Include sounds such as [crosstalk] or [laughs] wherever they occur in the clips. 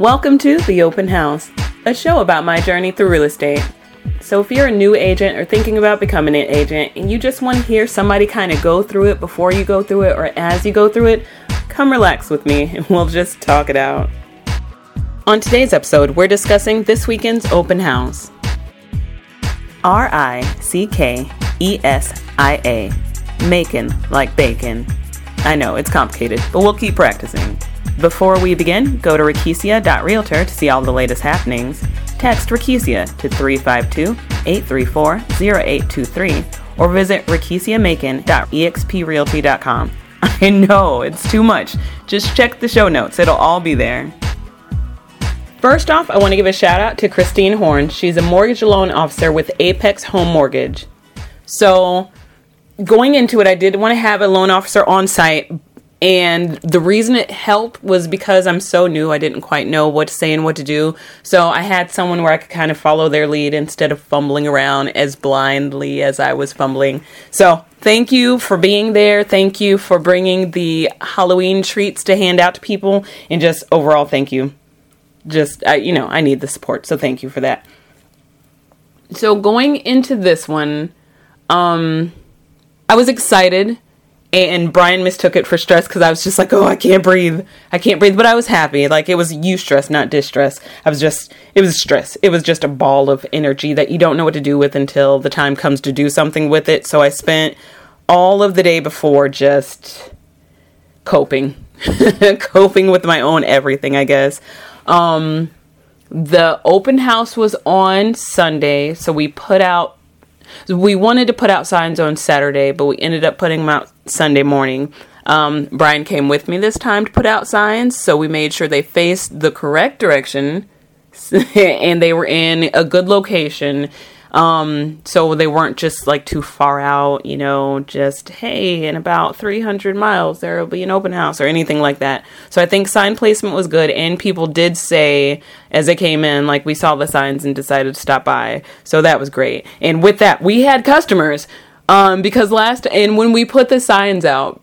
Welcome to The Open House, a show about my journey through real estate. So, if you're a new agent or thinking about becoming an agent and you just want to hear somebody kind of go through it before you go through it or as you go through it, come relax with me and we'll just talk it out. On today's episode, we're discussing this weekend's open house. R I C K E S I A. Macon like bacon. I know, it's complicated, but we'll keep practicing. Before we begin, go to Rickesia.realtor to see all the latest happenings. Text Rickesia to 352 834 0823 or visit rickesiamacon.exprealty.com. [laughs] I know, it's too much. Just check the show notes, it'll all be there. First off, I want to give a shout out to Christine Horn. She's a mortgage loan officer with Apex Home Mortgage. So, going into it, I did want to have a loan officer on site, and the reason it helped was because I'm so new, I didn't quite know what to say and what to do. So I had someone where I could kind of follow their lead instead of fumbling around as blindly as I was fumbling. So thank you for being there. Thank you for bringing the Halloween treats to hand out to people. And just overall, thank you. Just, uh, you know, I need the support. So thank you for that. So going into this one, um, I was excited and Brian mistook it for stress because I was just like, oh, I can't breathe. I can't breathe. But I was happy. Like it was eustress, not distress. I was just, it was stress. It was just a ball of energy that you don't know what to do with until the time comes to do something with it. So I spent all of the day before just coping, [laughs] coping with my own everything, I guess. Um, the open house was on Sunday. So we put out we wanted to put out signs on Saturday, but we ended up putting them out Sunday morning. Um, Brian came with me this time to put out signs, so we made sure they faced the correct direction [laughs] and they were in a good location um, so they weren't just like too far out, you know, just, hey, in about 300 miles, there will be an open house or anything like that. So I think sign placement was good. And people did say as they came in, like, we saw the signs and decided to stop by. So that was great. And with that, we had customers. Um, because last, and when we put the signs out,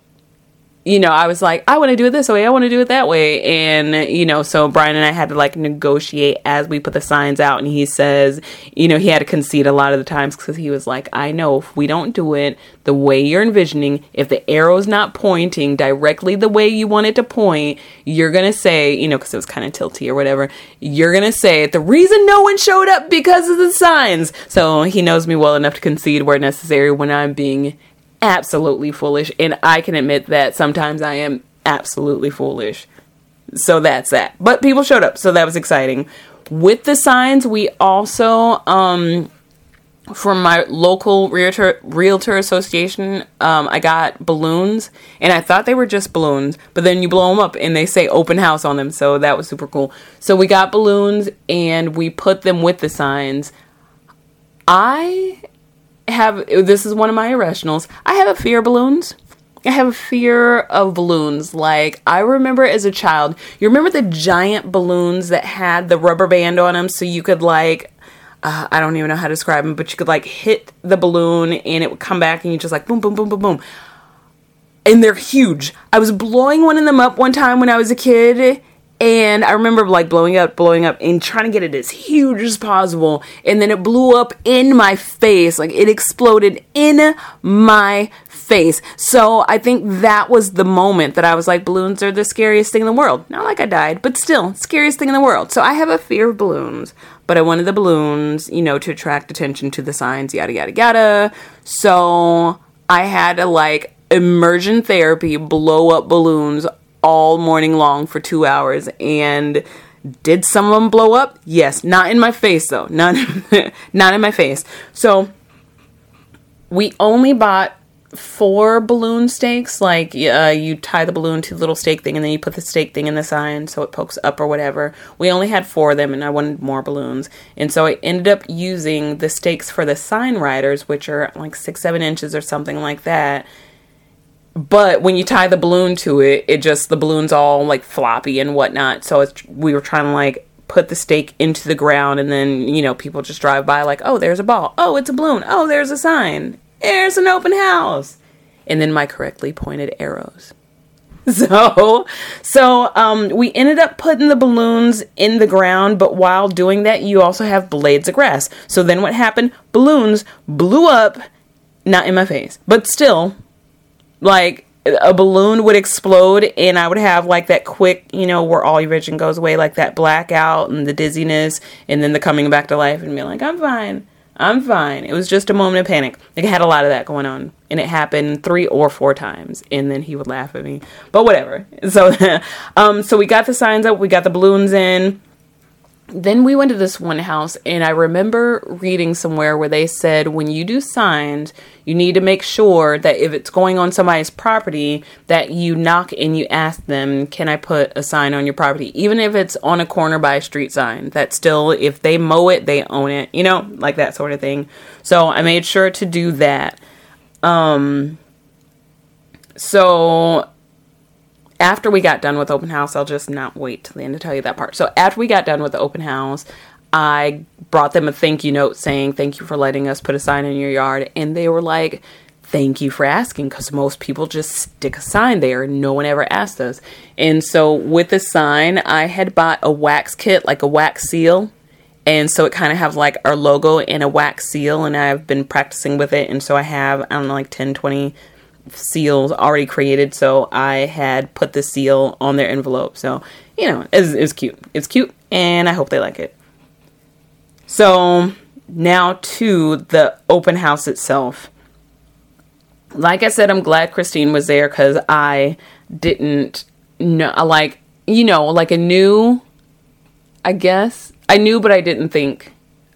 you know, I was like, I want to do it this way, I want to do it that way. And, you know, so Brian and I had to like negotiate as we put the signs out. And he says, you know, he had to concede a lot of the times because he was like, I know if we don't do it the way you're envisioning, if the arrow's not pointing directly the way you want it to point, you're going to say, you know, because it was kind of tilty or whatever, you're going to say, the reason no one showed up because of the signs. So he knows me well enough to concede where necessary when I'm being absolutely foolish. And I can admit that sometimes I am absolutely foolish. So that's that. But people showed up, so that was exciting. With the signs, we also um from my local realtor realtor association, um, I got balloons, and I thought they were just balloons, but then you blow them up and they say open house on them, so that was super cool. So we got balloons and we put them with the signs. I have this is one of my irrationals. I have a fear of balloons. I have a fear of balloons. Like I remember as a child, you remember the giant balloons that had the rubber band on them, so you could like. Uh, I don't even know how to describe them, but you could like hit the balloon and it would come back and you just like boom, boom, boom, boom, boom. And they're huge. I was blowing one of them up one time when I was a kid and I remember like blowing up, blowing up, and trying to get it as huge as possible. And then it blew up in my face. Like it exploded in my face. So I think that was the moment that I was like, balloons are the scariest thing in the world. Not like I died, but still, scariest thing in the world. So I have a fear of balloons. But I wanted the balloons, you know, to attract attention to the signs, yada, yada, yada. So I had to like immersion therapy, blow up balloons all morning long for two hours. And did some of them blow up? Yes. Not in my face, though. Not, [laughs] not in my face. So we only bought four balloon stakes. Like uh, you tie the balloon to the little stake thing, and then you put the stake thing in the sign so it pokes up or whatever. We only had four of them, and I wanted more balloons, and so I ended up using the stakes for the sign riders, which are like six, seven inches or something like that but when you tie the balloon to it, it just the balloon's all like floppy and whatnot. So it's we were trying to like put the stake into the ground, and then you know people just drive by like, oh, there's a ball, oh, it's a balloon, oh, there's a sign, there's an open house, and then my correctly pointed arrows. [laughs] So, so um, we ended up putting the balloons in the ground, but while doing that, you also have blades of grass. So then what happened? Balloons blew up, not in my face, but still, like a balloon would explode and I would have like that quick, you know, where all your vision goes away, like that blackout and the dizziness, and then the coming back to life and being like, I'm fine. I'm fine. It was just a moment of panic. Like I had a lot of that going on, and it happened three or four times, and then he would laugh at me. But whatever. [laughs] So, um, so we got the signs up, we got the balloons in, then we went to this one house and I remember reading somewhere where they said when you do signs, you need to make sure that if it's going on somebody's property that you knock and you ask them, "Can I put a sign on your property?" Even if it's on a corner by a street sign. That still if they mow it, they own it, you know, like that sort of thing. So, I made sure to do that. Um so after we got done with open house, I'll just not wait till the end to tell you that part. So after we got done with the open house, I brought them a thank you note saying thank you for letting us put a sign in your yard, and they were like, "Thank you for asking," because most people just stick a sign there. No one ever asked us, and so with the sign, I had bought a wax kit, like a wax seal. And so it kind of have like our logo and a wax seal, and I've been practicing with it. And so I have, I don't know, like 10, 20 seals already created, so I had put the seal on their envelope. So, you know, it's, it's cute. It's cute, and I hope they like it. So, now to the open house itself. Like I said, I'm glad Christine was there because I didn't know, like, you know, like a new, I guess. I knew, but I didn't think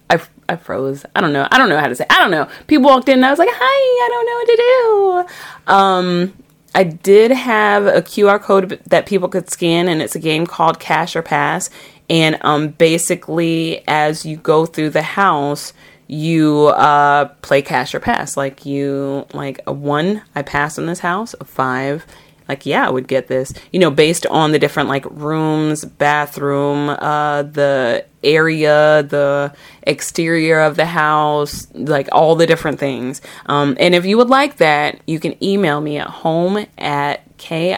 I froze. I don't know. I don't know how to say. I don't know. People walked in and I was like, "Hi, I don't know what to do." Um, I did have a QR code that people could scan, and it's a game called Cash or Pass. And um, basically, as you go through the house, you uh, play Cash or Pass. Like you, like a one, I pass in this house. A five, like yeah i would get this you know based on the different like rooms bathroom uh the area the exterior of the house like all the different things. Um and if you would like that you can email me at home at ki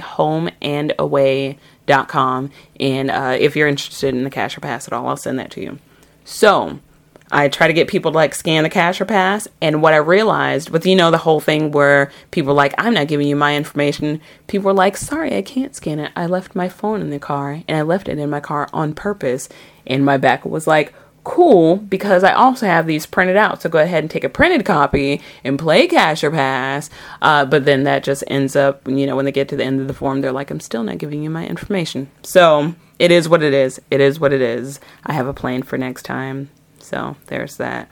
home and away.com and uh if you're interested in the cash or pass at all i'll send that to you. So I try to get people to like scan the cash or pass. And what I realized with, you know, the whole thing where people like, I'm not giving you my information. People were like, sorry, I can't scan it. I left my phone in the car and I left it in my car on purpose. And my back was like, cool, because I also have these printed out. So go ahead and take a printed copy and play cash or pass. Uh, but then that just ends up, you know, when they get to the end of the form, they're like, I'm still not giving you my information. So it is what it is. It is what it is. I have a plan for next time. So there's that.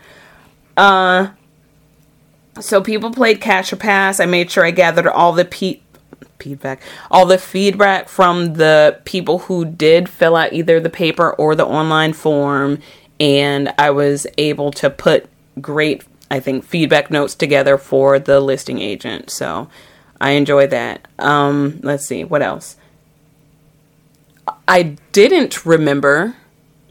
Uh, so people played Cash or Pass. I made sure I gathered all the pe- feedback, all the feedback from the people who did fill out either the paper or the online form, and I was able to put great, I think, feedback notes together for the listing agent. So I enjoyed that. Um, let's see what else. I didn't remember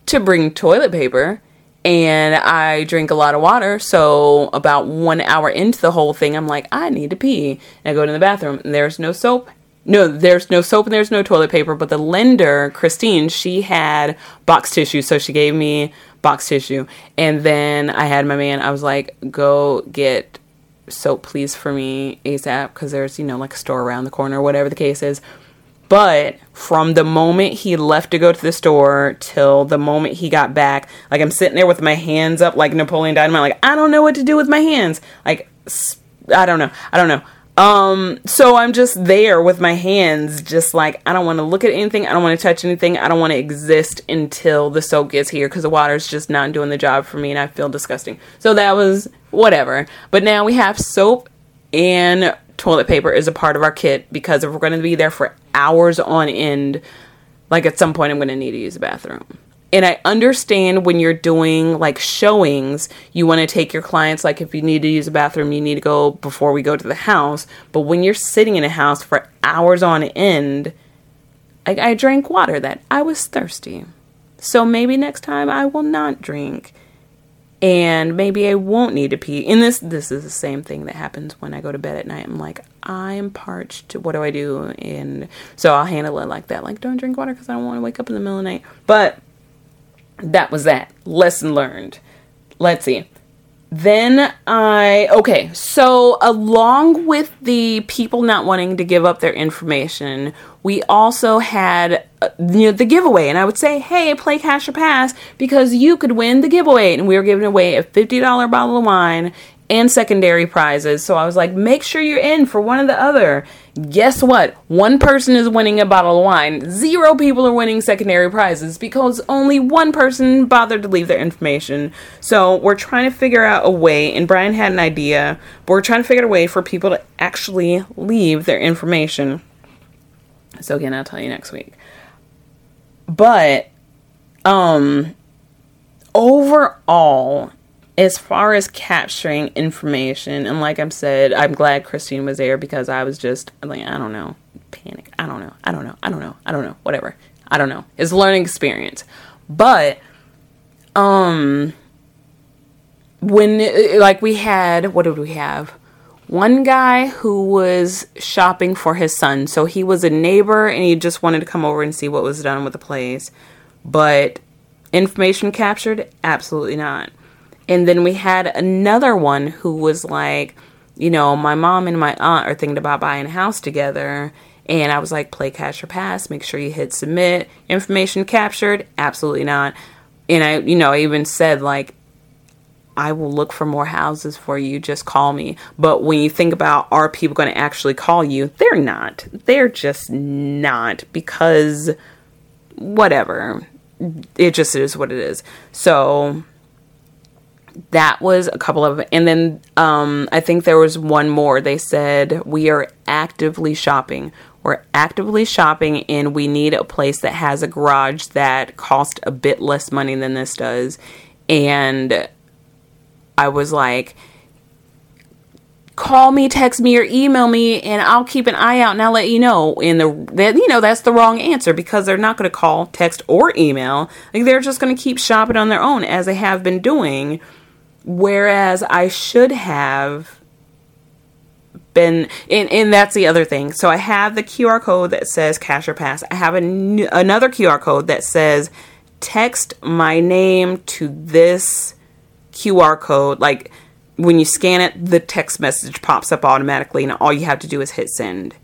to bring toilet paper and I drink a lot of water. So about one hour into the whole thing, I'm like, I need to pee. And I go to the bathroom, and there's no soap. No, there's no soap and there's no toilet paper. But the lender, Christine, she had box tissue, so she gave me box tissue. And then I had my man. I was like, go get soap, please, for me ASAP, because there's you know like a store around the corner, whatever the case is. But from the moment he left to go to the store till the moment he got back, like I'm sitting there with my hands up like Napoleon Dynamite, like I don't know what to do with my hands. Like I don't know. I don't know. Um, so I'm just there with my hands, just like I don't want to look at anything, I don't want to touch anything, I don't want to exist until the soap gets here because the water's just not doing the job for me and I feel disgusting. So that was whatever. But now we have soap and toilet paper is a part of our kit because if we're going to be there for hours on end, like at some point I'm going to need to use a bathroom. And I understand when you're doing like showings, you want to take your clients, like if you need to use a bathroom, you need to go before we go to the house. But when you're sitting in a house for hours on end, I, I drank water that I was thirsty. So maybe next time I will not drink and maybe I won't need to pee. And this this is the same thing that happens when I go to bed at night. I'm like, I'm parched. What do I do? And so I'll handle it like that. Like, don't drink water because I don't want to wake up in the middle of the night. But that was that. Lesson learned. Let's see. Then I, okay, so along with the people not wanting to give up their information, we also had uh, you know, the giveaway. And I would say, hey, play Cash or Pass because you could win the giveaway. And we were giving away a $50 bottle of wine and secondary prizes. So I was like, make sure you're in for one or the other. Guess what? One person is winning a bottle of wine. Zero people are winning secondary prizes because only one person bothered to leave their information. So we're trying to figure out a way, and Brian had an idea, but we're trying to figure out a way for people to actually leave their information. So again, I'll tell you next week. But um overall as far as capturing information, and like I said, I'm glad Christine was there because I was just like, I don't know, panic. I don't know. I don't know. I don't know. I don't know. Whatever. I don't know. It's a learning experience. But, um, when, like, we had, what did we have? One guy who was shopping for his son. So he was a neighbor and he just wanted to come over and see what was done with the place. But information captured? Absolutely not. And then we had another one who was like, you know, my mom and my aunt are thinking about buying a house together. And I was like, play cash or pass, make sure you hit submit. Information captured? Absolutely not. And I, you know, I even said, like, I will look for more houses for you. Just call me. But when you think about are people going to actually call you, they're not. They're just not because whatever. It just is what it is. So that was a couple of and then um, i think there was one more. They said we are actively shopping. We're actively shopping and we need a place that has a garage that cost a bit less money than this does. And i was like call me text me or email me and i'll keep an eye out and i'll let you know. And the that you know that's the wrong answer because they're not going to call text or email. Like they're just going to keep shopping on their own as they have been doing Whereas I should have been, and, and that's the other thing. So I have the QR code that says Cash or Pass. I have an, another QR code that says text my name to this QR code. Like when you scan it, the text message pops up automatically, and all you have to do is hit send.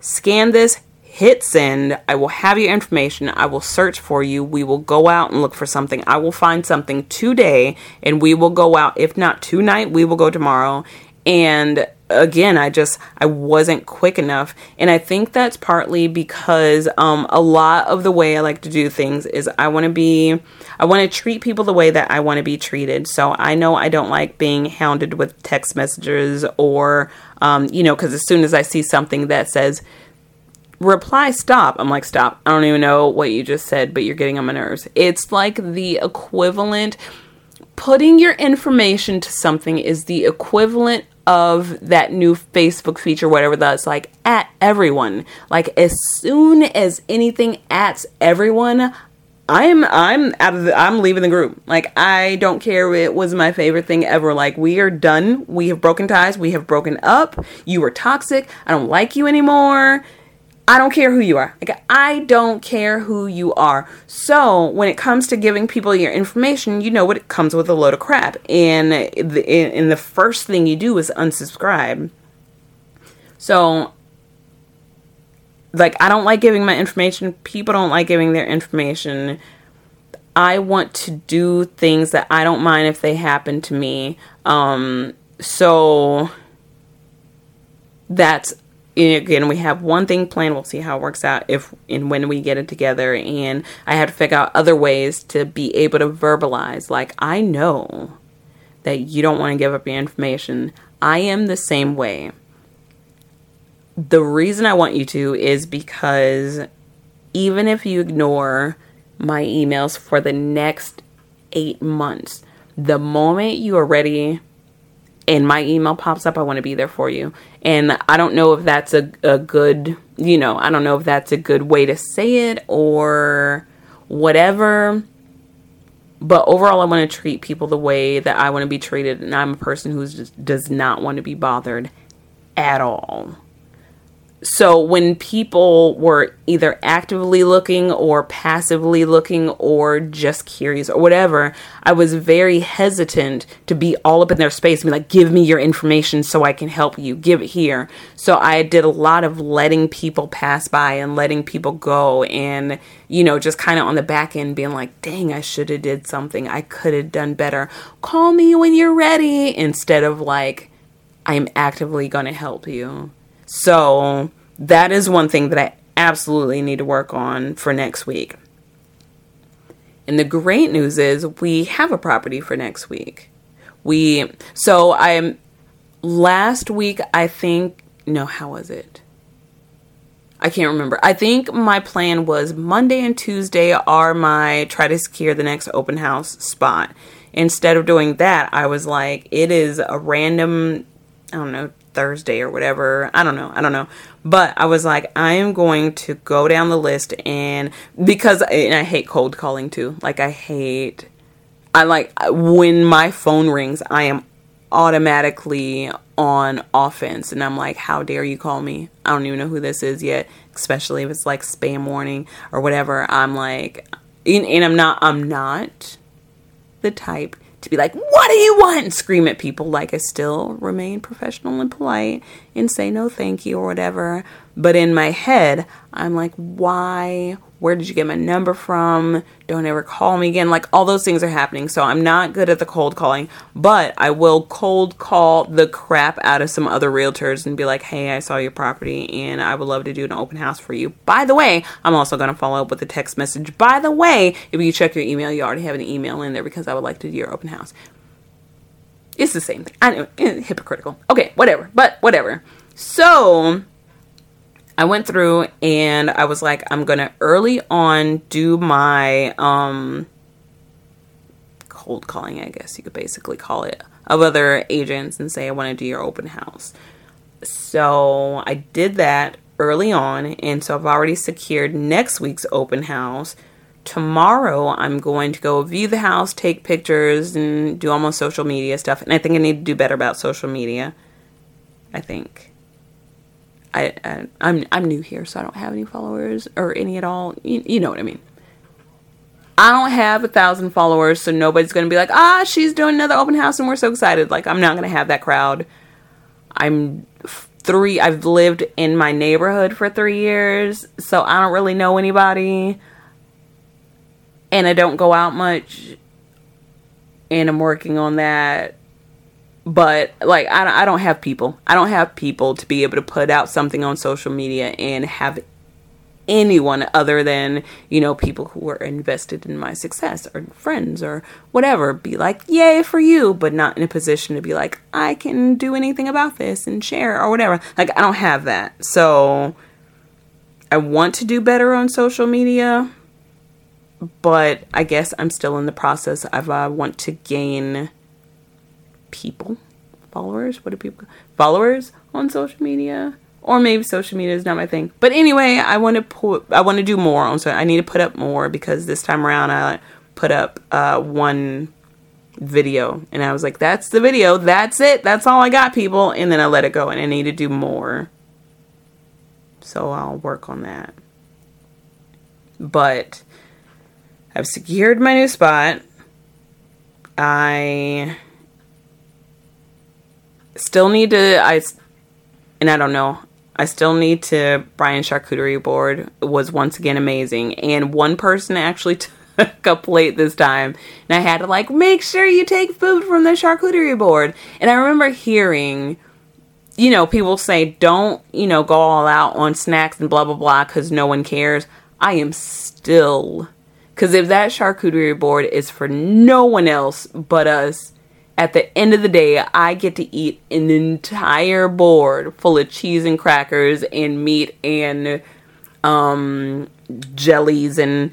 Scan this, hit send. I will have your information. I will search for you. We will go out and look for something. I will find something today and we will go out. If not tonight, we will go tomorrow. And again, I just I wasn't quick enough. And I think that's partly because um a lot of the way I like to do things is I want to be I want to treat people the way that I want to be treated. So I know I don't like being hounded with text messages or um you know cuz as soon as I see something that says reply stop. I'm like, stop. I don't even know what you just said, but you're getting on my nerves. It's like the equivalent. Putting your information to something is the equivalent of that new Facebook feature, whatever that's like, at everyone. Like as soon as anything at everyone, I'm I'm out of the I'm leaving the group. Like I don't care it was my favorite thing ever. Like we are done. We have broken ties. We have broken up. You were toxic. I don't like you anymore. I don't care who you are. Like I don't care who you are. So when it comes to giving people your information, you know what it comes with a load of crap, and the and the first thing you do is unsubscribe. So like I don't like giving my information. People don't like giving their information. I want to do things that I don't mind if they happen to me. Um, so that's again we have one thing planned. We'll see how it works out if and when we get it together. And i have to figure out other ways to be able to verbalize like i know that you don't want to give up your information. I am the same way. The reason i want you to is because even if you ignore my emails for the next eight months the moment you are ready and my email pops up, I want to be there for you. And I don't know if that's a, a good, you know, I don't know if that's a good way to say it or whatever. But overall, I want to treat people the way that I want to be treated. And I'm a person who just does not want to be bothered at all so when people were either actively looking or passively looking or just curious or whatever, I was very hesitant to be all up in their space and be like, give me your information so I can help you. Give it here. So I did a lot of letting people pass by and letting people go and, you know, just kind of on the back end being like, dang, I should have did something. I could have done better. Call me when you're ready instead of like, I'm actively going to help you. So that is one thing that I absolutely need to work on for next week. And the great news is we have a property for next week. We so I'm last week I think no how was it? I can't remember. I think my plan was Monday and Tuesday are my try to secure the next open house spot. Instead of doing that, I was like it is a random I don't know Thursday or whatever. I don't know. I don't know. But I was like, I am going to go down the list and because and I hate cold calling too. Like I hate I like when my phone rings, I am automatically on offense and I'm like, how dare you call me? I don't even know who this is yet, especially if it's like spam warning or whatever. I'm like and, and I'm not I'm not the type to be like, what do you want? And scream at people like I still remain professional and polite and say no thank you or whatever. But in my head, I'm like, why where did you get my number from? Don't ever call me again. Like all those things are happening. So I'm not good at the cold calling, but I will cold call the crap out of some other realtors and be like, hey, I saw your property and I would love to do an open house for you. By the way, I'm also going to follow up with a text message. By the way, if you check your email, you already have an email in there because I would like to do your open house. It's the same thing. I know, eh, hypocritical. Okay, whatever. But whatever. So I went through and I was like, I'm gonna early on do my um cold calling, I guess you could basically call it, of other agents and say I want to do your open house. So I did that early on, and so I've already secured next week's open house. Tomorrow, I'm going to go view the house, take pictures, and do almost social media stuff. And I think I need to do better about social media. I think. I, I I'm I'm new here, so I don't have any followers or any at all. You, you know what I mean. I don't have a thousand followers, so nobody's gonna be like, ah, she's doing another open house, and we're so excited. Like, I'm not gonna have that crowd. I'm three. I've lived in my neighborhood for three years, so I don't really know anybody, and I don't go out much. And I'm working on that but like I, I don't have people. I don't have people to be able to put out something on social media and have anyone other than you know people who are invested in my success or friends or whatever be like yay for you but not in a position to be like i can do anything about this and share or whatever. Like i don't have that. So i want to do better on social media but i guess i'm still in the process of i uh, want to gain people, followers. What do people followers on social media? Or maybe social media is not my thing. But anyway, I want to put I want to do more on so I need to put up more because this time around I put up uh, one video and I was like, that's the video, that's it, that's all I got, people. And then I let it go and I need to do more. So I'll work on that. But I've secured my new spot. I still need to I and I don't know. I still need to Brian Charcuterie Board was once again amazing and one person actually [laughs] took a plate this time and I had to like make sure you take food from the charcuterie board. And I remember hearing you know, people say don't, you know, go all out on snacks and blah blah blah cuz no one cares. I am still cuz if that charcuterie board is for no one else but us, at the end of the day, I get to eat an entire board full of cheese and crackers and meat and um, jellies and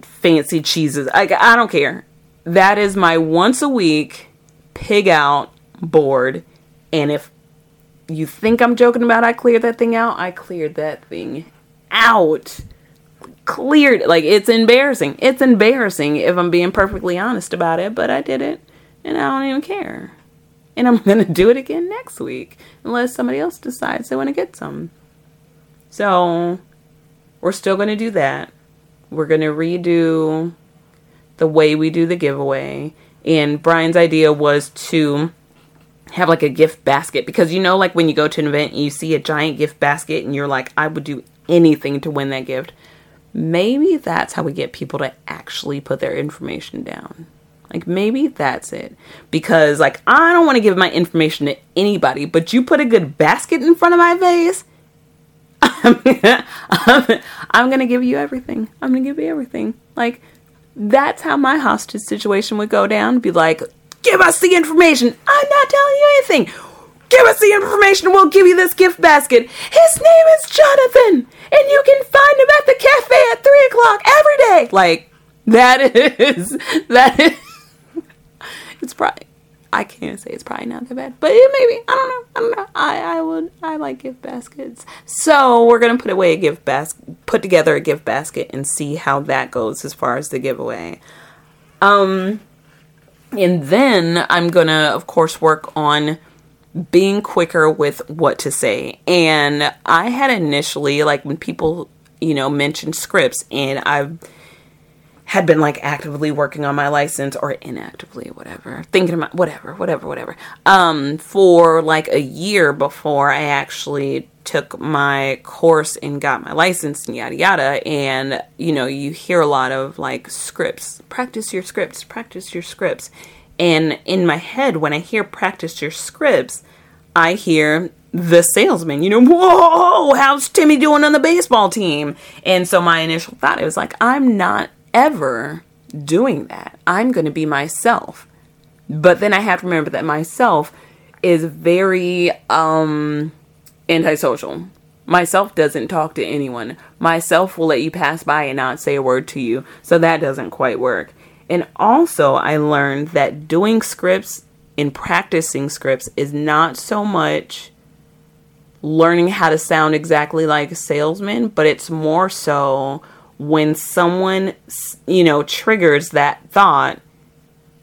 fancy cheeses. I, I don't care. That is my once a week pig out board. And if you think I'm joking about I cleared that thing out, I cleared that thing out. Cleared like it's embarrassing. It's embarrassing if I'm being perfectly honest about it, but I did it and I don't even care. And I'm [laughs] going to do it again next week unless somebody else decides they want to get some. So we're still going to do that. We're going to redo the way we do the giveaway. And Brian's idea was to have like a gift basket because you know, like when you go to an event and you see a giant gift basket and you're like, I would do anything to win that gift. Maybe that's how we get people to actually put their information down. Like maybe that's it. Because like I don't want to give my information to anybody, but you put a good basket in front of my face, [laughs] I'm, gonna give you everything. I'm gonna give you everything. Like that's how my hostage situation would go down. Be like, give us the information. I'm not telling you anything. Give us the information we'll give you this gift basket. His name is Jonathan, and you can find him at the cafe at three o'clock every day. Like that [laughs] is that is it's probably I can't say it's probably not that bad, but it maybe I don't know. I don't know. I I would I like gift baskets, so we're gonna put away a gift basket, put together a gift basket, and see how that goes as far as the giveaway. Um, and then I'm gonna of course work on being quicker with what to say. And I had initially like when people you know mentioned scripts, and I've had been like actively working on my license or inactively whatever thinking about whatever whatever whatever um for like a year before i actually took my course and got my license and yada yada and you know you hear a lot of like scripts practice your scripts practice your scripts and in my head when i hear practice your scripts i hear the salesman, you know, whoa, how's Timmy doing on the baseball team? And so my initial thought, it was like, I'm not ever doing that. I'm going to be myself. But then I have to remember that myself is very um antisocial. Myself doesn't talk to anyone. Myself will let you pass by and not say a word to you. So that doesn't quite work. And also, I learned that doing scripts and practicing scripts is not so much learning how to sound exactly like a salesman, but it's more so when someone, you know, triggers that thought,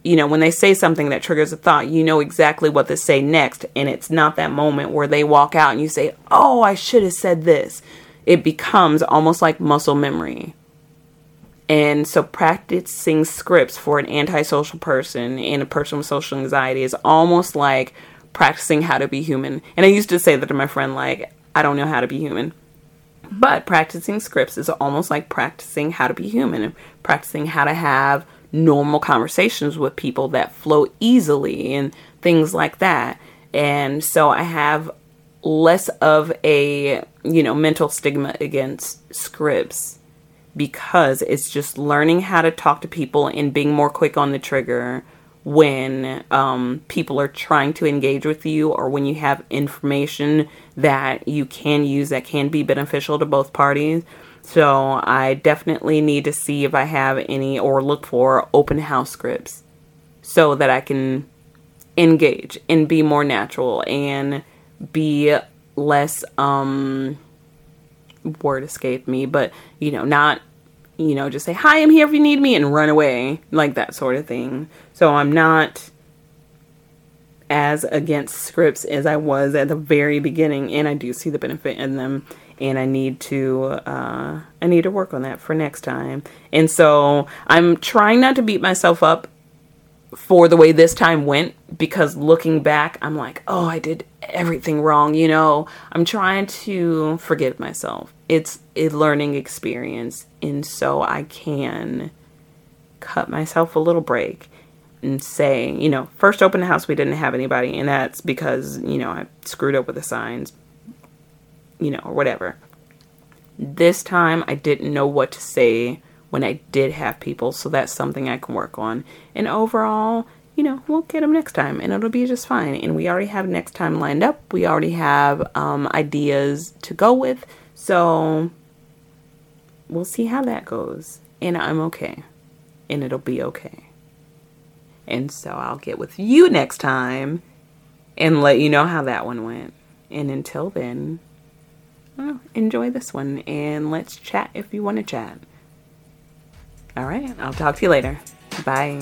you know, when they say something that triggers a thought, you know exactly what to say next. And it's not that moment where they walk out and you say, oh, I should have said this. It becomes almost like muscle memory. And so practicing scripts for an antisocial person and a person with social anxiety is almost like practicing how to be human. And I used to say that to my friend, like, I don't know how to be human. But practicing scripts is almost like practicing how to be human and practicing how to have normal conversations with people that flow easily and things like that. And so I have less of a, you know, mental stigma against scripts because it's just learning how to talk to people and being more quick on the trigger when um, people are trying to engage with you or when you have information that you can use that can be beneficial to both parties. So I definitely need to see if I have any or look for open house scripts so that I can engage and be more natural and be less um word escape me but you know not you know, just say, hi, I'm here if you need me and run away, like that sort of thing. So I'm not as against scripts as I was at the very beginning, and I do see the benefit in them. And I need to, uh, I need to work on that for next time. And so I'm trying not to beat myself up for the way this time went because looking back, I'm like, oh, I did everything wrong. You know, I'm trying to forgive myself. It's a learning experience. And so I can cut myself a little break and say, you know, first open the house, we didn't have anybody. And that's because, you know, I screwed up with the signs, you know, or whatever. This time I didn't know what to say when I did have people. So that's something I can work on. And overall, you know, we'll get them next time and it'll be just fine. And we already have next time lined up. We already have um, ideas to go with. So we'll see how that goes. And I'm okay. And it'll be okay. And so I'll get with you next time and let you know how that one went. And until then, well, enjoy this one and let's chat if you want to chat. All right, I'll talk to you later. Bye.